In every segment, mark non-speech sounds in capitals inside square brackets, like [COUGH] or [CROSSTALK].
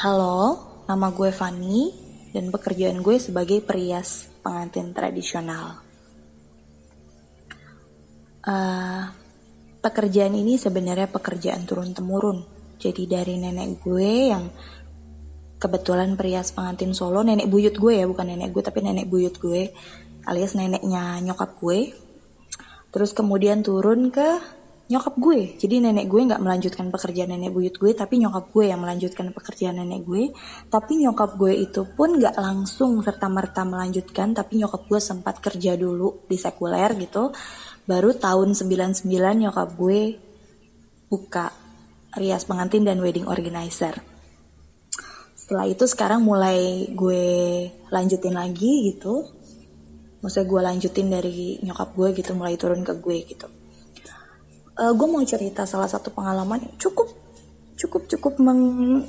Halo, nama gue Fanny dan pekerjaan gue sebagai perias pengantin tradisional. Uh, pekerjaan ini sebenarnya pekerjaan turun temurun. Jadi dari nenek gue yang kebetulan perias pengantin Solo, nenek buyut gue ya, bukan nenek gue tapi nenek buyut gue, alias neneknya nyokap gue. Terus kemudian turun ke nyokap gue. Jadi nenek gue nggak melanjutkan pekerjaan nenek buyut gue, tapi nyokap gue yang melanjutkan pekerjaan nenek gue. Tapi nyokap gue itu pun nggak langsung serta merta melanjutkan, tapi nyokap gue sempat kerja dulu di sekuler gitu. Baru tahun 99 nyokap gue buka rias pengantin dan wedding organizer. Setelah itu sekarang mulai gue lanjutin lagi gitu. Maksudnya gue lanjutin dari nyokap gue gitu, mulai turun ke gue gitu uh, eh, gue mau cerita salah satu pengalaman yang cukup cukup cukup meng,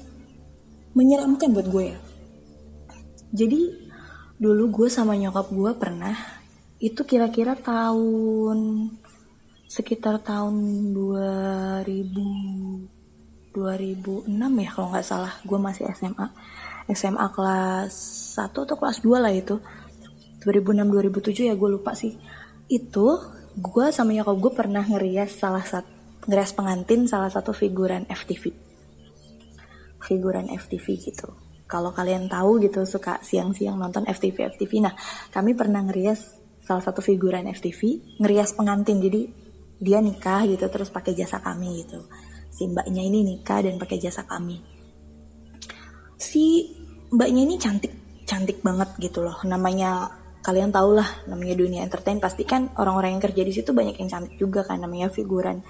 menyeramkan buat gue ya. Jadi dulu gue sama nyokap gue pernah itu kira-kira tahun sekitar tahun 2000 2006 ya kalau nggak salah. Gue masih SMA SMA kelas 1 atau kelas 2 lah itu. 2006 2007 ya gue lupa sih. Itu gue sama nyokap gue pernah ngerias salah satu ngerias pengantin salah satu figuran FTV figuran FTV gitu. Kalau kalian tahu gitu suka siang-siang nonton FTV FTV nah kami pernah ngerias salah satu figuran FTV ngerias pengantin. Jadi dia nikah gitu terus pakai jasa kami gitu. Si mbaknya ini nikah dan pakai jasa kami. Si mbaknya ini cantik cantik banget gitu loh. Namanya kalian tau lah namanya dunia entertain pasti kan orang-orang yang kerja di situ banyak yang cantik juga kan namanya figuran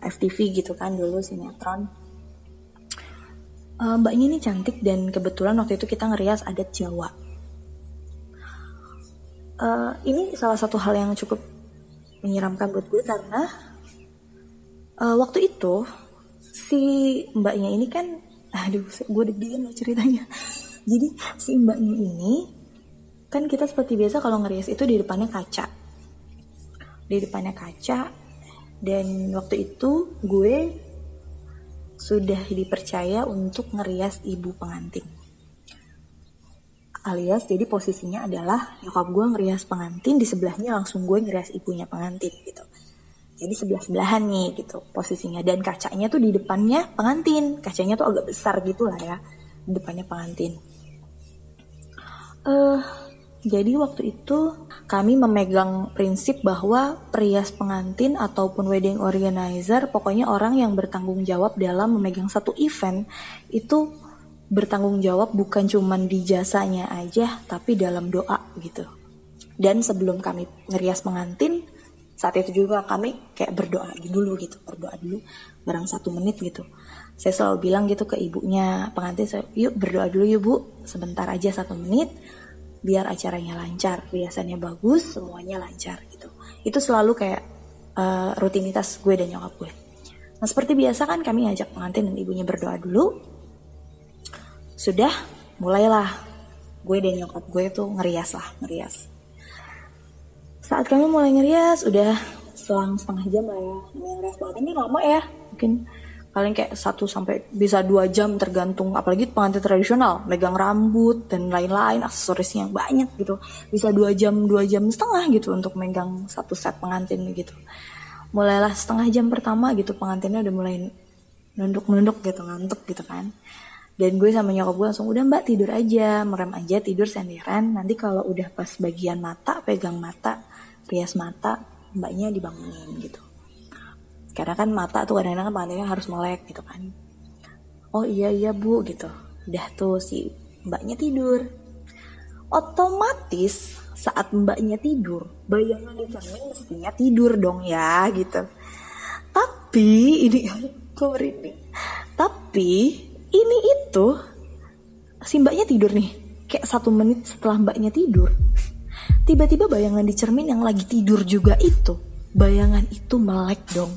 FTV gitu kan dulu sinetron. Uh, mbaknya ini cantik dan kebetulan waktu itu kita ngerias adat Jawa. Uh, ini salah satu hal yang cukup menyeramkan buat gue karena uh, waktu itu si mbaknya ini kan [LAUGHS] aduh gue deg-degan ceritanya. Jadi si mbaknya ini kan kita seperti biasa kalau ngerias itu di depannya kaca. Di depannya kaca. Dan waktu itu gue sudah dipercaya untuk ngerias ibu pengantin. Alias jadi posisinya adalah nyokap gue ngerias pengantin di sebelahnya langsung gue ngerias ibunya pengantin gitu. Jadi sebelah sebelahan nih gitu posisinya. Dan kacanya tuh di depannya pengantin. Kacanya tuh agak besar gitu lah ya depannya pengantin. Eh uh, jadi waktu itu kami memegang prinsip bahwa perias pengantin ataupun wedding organizer, pokoknya orang yang bertanggung jawab dalam memegang satu event itu bertanggung jawab bukan cuma di jasanya aja, tapi dalam doa gitu. Dan sebelum kami ngerias pengantin, saat itu juga kami kayak berdoa dulu gitu, berdoa dulu barang satu menit gitu. Saya selalu bilang gitu ke ibunya pengantin, yuk berdoa dulu yuk bu, sebentar aja satu menit biar acaranya lancar, biasanya bagus, semuanya lancar gitu. Itu selalu kayak uh, rutinitas gue dan nyokap gue. Nah seperti biasa kan kami ngajak pengantin dan ibunya berdoa dulu. Sudah, mulailah gue dan nyokap gue tuh ngerias lah, ngerias. Saat kami mulai ngerias, udah selang setengah jam lah ya. Ngerias banget ini lama ya, mungkin paling kayak satu sampai bisa dua jam tergantung apalagi pengantin tradisional. Megang rambut dan lain-lain aksesorisnya banyak gitu. Bisa dua jam dua jam setengah gitu untuk megang satu set pengantin gitu. Mulailah setengah jam pertama gitu pengantinnya udah mulai nunduk-nunduk gitu ngantuk gitu kan. Dan gue sama nyokap gue langsung udah mbak tidur aja. Merem aja tidur senderan nanti kalau udah pas bagian mata pegang mata rias mata mbaknya dibangunin gitu karena kan mata tuh kadang-kadang kan pengantinnya harus melek gitu kan. Oh iya iya bu gitu. Udah tuh si mbaknya tidur. Otomatis saat mbaknya tidur bayangan di cermin mestinya tidur dong ya gitu. Tapi ini [LAUGHS] kok ini tapi ini itu si mbaknya tidur nih. Kayak satu menit setelah mbaknya tidur tiba-tiba bayangan di cermin yang lagi tidur juga itu bayangan itu melek dong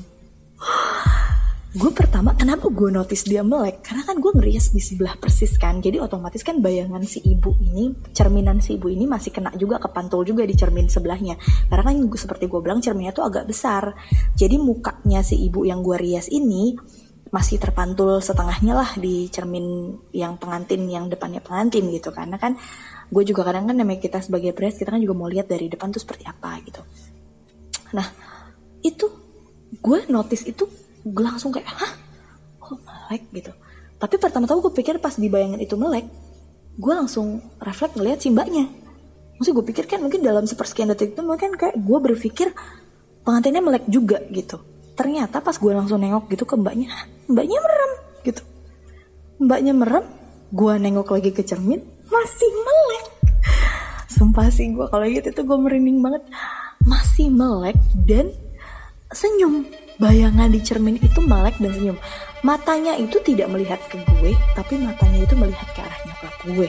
gue pertama kenapa gue notice dia melek? Karena kan gue ngerias di sebelah persis kan. Jadi otomatis kan bayangan si ibu ini cerminan si ibu ini masih kena juga ke pantul juga di cermin sebelahnya. Karena kan gue seperti gue bilang cerminnya tuh agak besar. Jadi mukanya si ibu yang gue rias ini masih terpantul setengahnya lah di cermin yang pengantin yang depannya pengantin gitu. Karena kan gue juga kadang kan namanya kita sebagai pres kita kan juga mau lihat dari depan tuh seperti apa gitu. Nah itu gue notice itu gue langsung kayak hah? Kok melek? gitu. Tapi pertama-tama gue pikir pas dibayangin itu melek gue langsung refleks ngeliat si mbaknya. Maksudnya gue pikir kan mungkin dalam sepersekian detik itu mungkin kayak gue berpikir pengantinnya melek juga gitu. Ternyata pas gue langsung nengok gitu ke mbaknya mbaknya merem gitu. Mbaknya merem gue nengok lagi ke cermin masih melek. Sumpah sih gue kalau gitu itu gue merinding banget. Masih melek dan senyum bayangan di cermin itu melek dan senyum. Matanya itu tidak melihat ke gue tapi matanya itu melihat ke arah nyokap gue.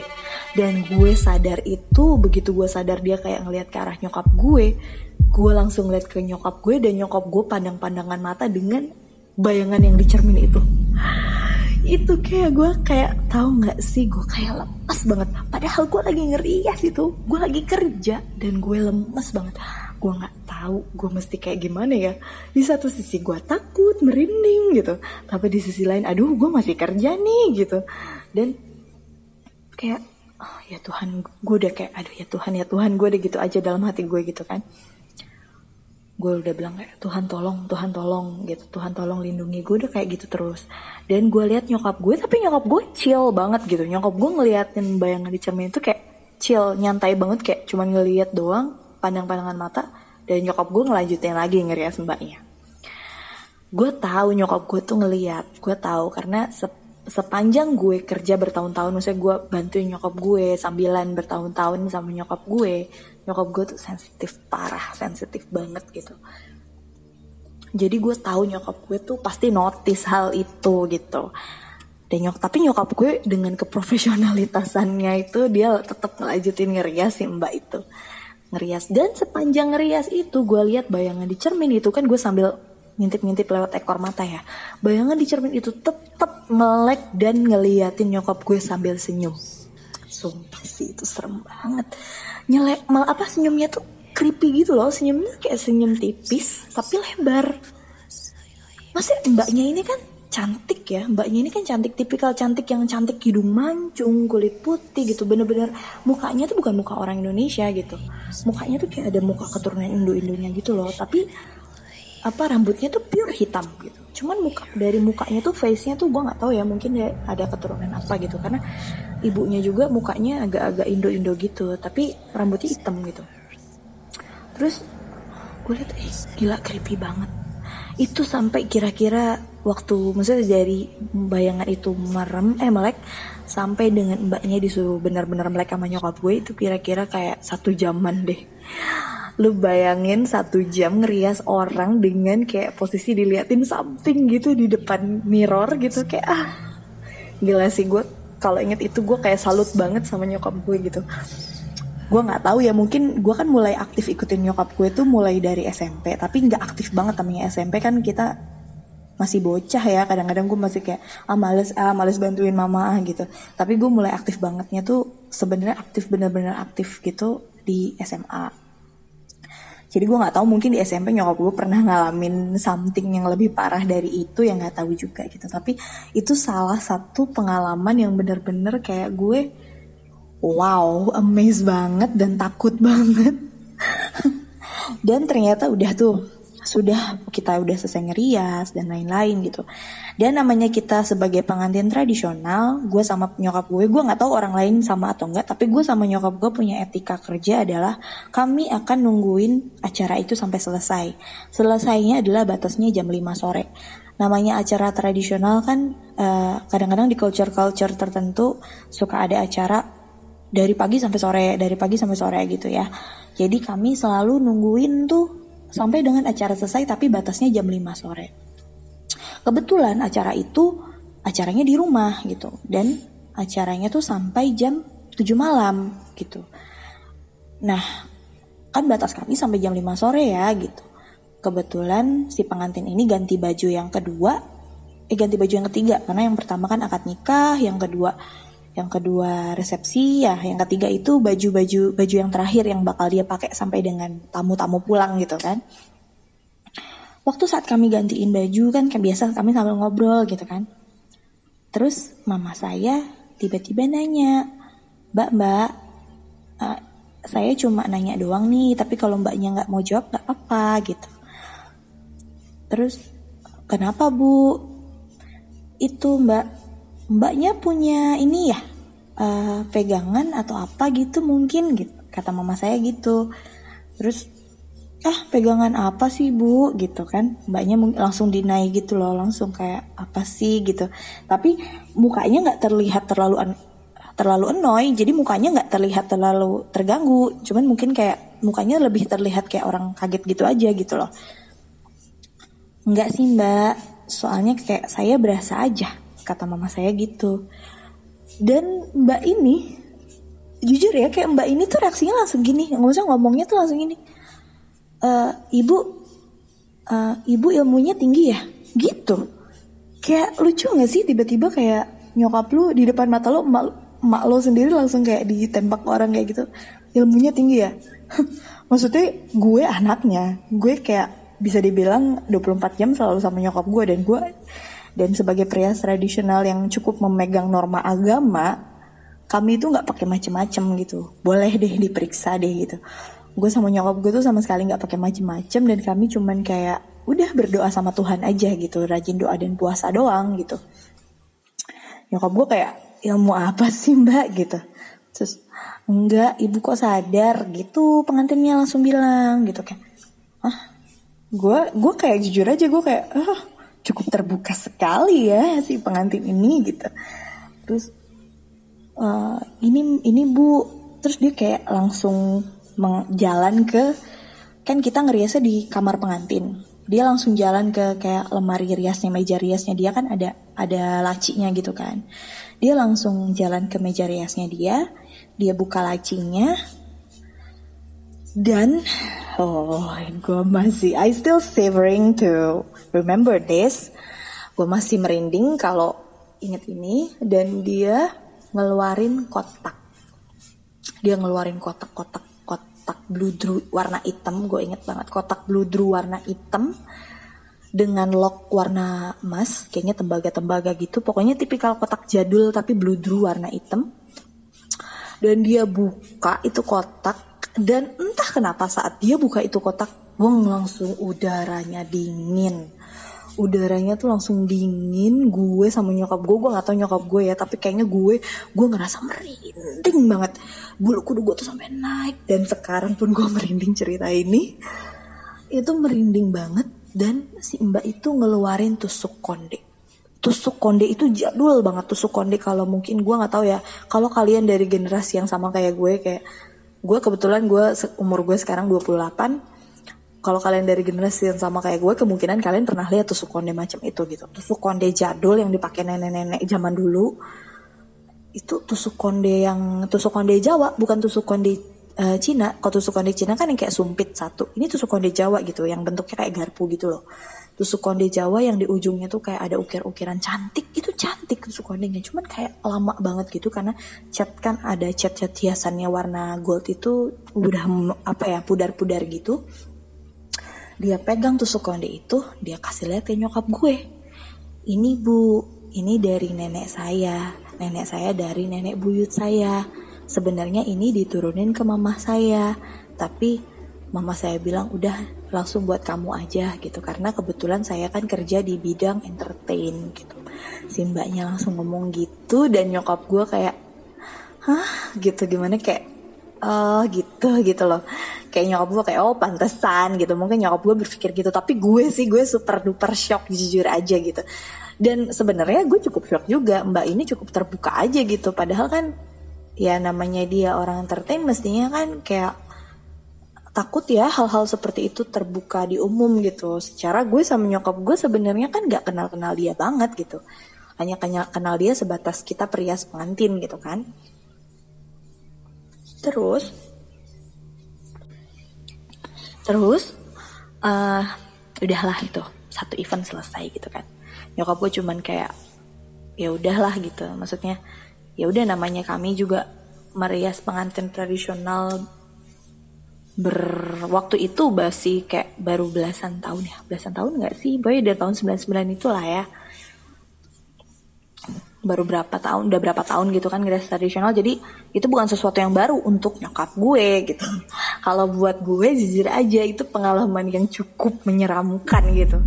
Dan gue sadar itu begitu gue sadar dia kayak ngelihat ke arah nyokap gue gue langsung lihat ke nyokap gue dan nyokap gue pandang-pandangan mata dengan bayangan yang di cermin itu. Itu kayak gue kayak tahu nggak sih gue kayak lemas banget. Padahal gue lagi ngerias itu gue lagi kerja dan gue lemas banget. Gue nggak tahu gue mesti kayak gimana ya. Di satu sisi gue takut merinding gitu. Tapi di sisi lain aduh gue masih kerja nih gitu. Dan kayak oh ya Tuhan gue udah kayak aduh ya Tuhan ya Tuhan gue udah gitu aja dalam hati gue gitu kan. Gue udah bilang kayak Tuhan tolong Tuhan tolong gitu. Tuhan tolong lindungi. Gue udah kayak gitu terus. Dan gue lihat nyokap gue tapi nyokap gue chill banget gitu. Nyokap gue ngeliatin bayangan di cermin itu kayak chill nyantai banget kayak cuman ngeliat doang pandang-pandangan mata dan nyokap gue ngelanjutin lagi ngerias mbaknya. Gue tahu nyokap gue tuh ngeliat gue tahu karena sepanjang gue kerja bertahun-tahun maksudnya gue bantuin nyokap gue sambilan bertahun-tahun sama nyokap gue nyokap gue tuh sensitif parah sensitif banget gitu. Jadi gue tahu nyokap gue tuh pasti notice hal itu gitu. Dan nyok tapi nyokap gue dengan keprofesionalitasannya itu dia tetap ngelanjutin ngerias si mbak itu ngerias dan sepanjang ngerias itu gue lihat bayangan di cermin itu kan gue sambil ngintip-ngintip lewat ekor mata ya. Bayangan di cermin itu tetap melek dan ngeliatin nyokap gue sambil senyum. Sumpah sih itu serem banget. Nyelek mal apa senyumnya tuh creepy gitu loh. Senyumnya kayak senyum tipis tapi lebar. Masih mbaknya ini kan cantik ya. Mbaknya ini kan cantik tipikal cantik yang cantik hidung mancung kulit putih gitu. Bener-bener mukanya tuh bukan muka orang Indonesia gitu. Mukanya tuh kayak ada muka keturunan Indo-Indonya gitu loh. Tapi apa rambutnya tuh pure hitam gitu. Cuman muka dari mukanya tuh face nya tuh gue nggak tahu ya mungkin dia ada keturunan apa gitu. Karena ibunya juga mukanya agak-agak Indo-Indo gitu tapi rambutnya hitam gitu. Terus gue liat eh gila creepy banget. Itu sampai kira-kira waktu maksudnya dari bayangan itu merem eh melek sampai dengan mbaknya disuruh benar-benar melek sama nyokap gue itu kira-kira kayak satu jaman deh. Lu bayangin satu jam ngerias orang dengan kayak posisi diliatin something gitu di depan mirror gitu kayak ah gila sih gue. Kalau inget itu gue kayak salut banget sama nyokap gue gitu. Gue nggak tahu ya mungkin gue kan mulai aktif ikutin nyokap gue tuh mulai dari SMP tapi nggak aktif banget namanya SMP kan kita masih bocah ya kadang-kadang gue masih kayak ah males ah males bantuin mama ah gitu. Tapi gue mulai aktif bangetnya tuh sebenarnya aktif bener-bener aktif gitu di SMA jadi gue nggak tahu mungkin di SMP nyokap gue pernah ngalamin something yang lebih parah dari itu yang nggak tahu juga gitu. Tapi itu salah satu pengalaman yang bener-bener kayak gue wow amazed banget dan takut [LAUGHS] banget. Dan ternyata udah tuh sudah kita udah selesai ngerias dan lain-lain gitu. Dan namanya kita sebagai pengantin tradisional, gue sama nyokap gue, gue nggak tahu orang lain sama atau enggak, tapi gue sama nyokap gue punya etika kerja adalah kami akan nungguin acara itu sampai selesai. Selesainya adalah batasnya jam 5 sore. Namanya acara tradisional kan eh, kadang-kadang di culture-culture tertentu suka ada acara dari pagi sampai sore, dari pagi sampai sore gitu ya. Jadi kami selalu nungguin tuh sampai dengan acara selesai tapi batasnya jam 5 sore. Kebetulan acara itu acaranya di rumah gitu dan acaranya tuh sampai jam 7 malam gitu. Nah, kan batas kami sampai jam 5 sore ya gitu. Kebetulan si pengantin ini ganti baju yang kedua, eh ganti baju yang ketiga karena yang pertama kan akad nikah, yang kedua yang kedua resepsi. Ya yang ketiga itu baju-baju baju yang terakhir yang bakal dia pakai sampai dengan tamu-tamu pulang gitu kan. Waktu saat kami gantiin baju kan kayak biasa kami sambil ngobrol gitu kan. Terus mama saya tiba-tiba nanya mbak mbak uh, saya cuma nanya doang nih tapi kalau mbaknya nggak mau jawab nggak apa gitu. Terus kenapa bu? Itu mbak mbaknya punya ini ya uh, pegangan atau apa gitu mungkin gitu kata mama saya gitu. Terus ah pegangan apa sih bu? gitu kan. Mbaknya langsung dinaik gitu loh langsung kayak apa sih? gitu. Tapi mukanya nggak terlihat terlalu an terlalu annoy jadi mukanya nggak terlihat terlalu terganggu. Cuman mungkin kayak mukanya lebih terlihat kayak orang kaget gitu aja gitu loh. Nggak sih mbak. Soalnya kayak saya berasa aja kata mama saya gitu. Dan mbak ini jujur ya kayak mbak ini tuh reaksinya langsung gini. Nggak usah ngomongnya tuh langsung gini. Uh, ibu uh, ibu ilmunya tinggi ya? Gitu. Kayak lucu gak sih tiba-tiba kayak nyokap lu di depan mata lo mak, mak lo sendiri langsung kayak ditembak orang kayak gitu. Ilmunya tinggi ya? [LAUGHS] Maksudnya gue anaknya gue kayak bisa dibilang 24 jam selalu sama nyokap gue dan gue dan sebagai pria tradisional yang cukup memegang norma agama kami itu nggak pakai macem-macem gitu. Boleh deh diperiksa deh gitu. Gue sama nyokap gue tuh sama sekali nggak pakai macem-macem dan kami cuman kayak udah berdoa sama Tuhan aja gitu rajin doa dan puasa doang gitu. Nyokap gue kayak ilmu apa sih mbak? gitu. Terus enggak ibu kok sadar? Gitu pengantinnya langsung bilang gitu kan ah gue gue kayak jujur aja gue kayak ah cukup terbuka sekali ya si pengantin ini gitu. Terus uh, ini ini bu. Terus dia kayak langsung jalan ke kan kita ngeriasnya di kamar pengantin. Dia langsung jalan ke kayak lemari riasnya meja riasnya dia kan ada ada lacinya gitu kan. Dia langsung jalan ke meja riasnya dia dia buka lacinya dan oh gue masih I still savoring to remember this gue masih merinding kalau inget ini dan dia ngeluarin kotak. Dia ngeluarin kotak-kotak kotak bludru warna hitam. Gue inget banget kotak bludru warna hitam dengan lock warna emas kayaknya tembaga-tembaga gitu. Pokoknya tipikal kotak jadul tapi bludru warna hitam. Dan dia buka itu kotak dan entah kenapa saat dia buka itu kotak wong langsung udaranya dingin udaranya tuh langsung dingin gue sama nyokap gue gue gak tau nyokap gue ya tapi kayaknya gue gue ngerasa merinding banget. Bulu kudu gue tuh sampai naik dan sekarang pun gue [LAUGHS] merinding cerita ini. Itu merinding banget dan si mbak itu ngeluarin tusuk konde. Tusuk konde itu jadul banget tusuk konde. Kalau mungkin gue nggak tahu ya kalau kalian dari generasi yang sama kayak gue kayak gue kebetulan gue umur gue sekarang 28 kalau kalian dari generasi yang sama kayak gue kemungkinan kalian pernah lihat tusuk konde macam itu gitu. Tusuk konde jadul yang dipakai nenek-nenek zaman dulu. Itu tusuk konde yang tusuk konde Jawa bukan tusuk konde uh, Cina. Kalau tusuk konde Cina kan yang kayak sumpit satu. Ini tusuk konde Jawa gitu yang bentuknya kayak garpu gitu loh. Tusuk konde Jawa yang di ujungnya tuh kayak ada ukir-ukiran cantik. Itu cantik tusuk kondenya cuman kayak lama banget gitu karena cat kan ada cat-cat hiasannya warna gold itu udah apa ya pudar-pudar gitu dia pegang tusuk konde itu, dia kasih lihat ke nyokap gue. Ini bu, ini dari nenek saya. Nenek saya dari nenek buyut saya. Sebenarnya ini diturunin ke mama saya. Tapi mama saya bilang udah langsung buat kamu aja gitu. Karena kebetulan saya kan kerja di bidang entertain gitu. Si mbaknya langsung ngomong gitu dan nyokap gue kayak, hah gitu gimana kayak, oh gitu gitu loh. Kayak nyokap gue kayak oh pantesan gitu. Mungkin nyokap gue berpikir gitu. Tapi gue sih gue super duper shock jujur aja gitu. Dan sebenarnya gue cukup shock juga. Mbak ini cukup terbuka aja gitu. Padahal kan ya namanya dia orang entertain mestinya kan kayak takut ya hal-hal seperti itu terbuka di umum gitu. Secara gue sama nyokap gue sebenarnya kan gak kenal kenal dia banget gitu. Hanya kenal dia sebatas kita perias pengantin gitu kan terus terus uh, udahlah itu satu event selesai gitu kan. Nyokap gue cuman kayak ya udahlah gitu. Maksudnya ya udah namanya kami juga merias pengantin tradisional berwaktu itu masih kayak baru belasan tahun ya. Belasan tahun nggak sih? Boy dari tahun 99 itulah ya baru berapa tahun udah berapa tahun gitu kan ngerias tradisional. Jadi itu bukan sesuatu yang baru untuk nyokap gue gitu. Kalau buat gue jujur aja itu pengalaman yang cukup menyeramkan gitu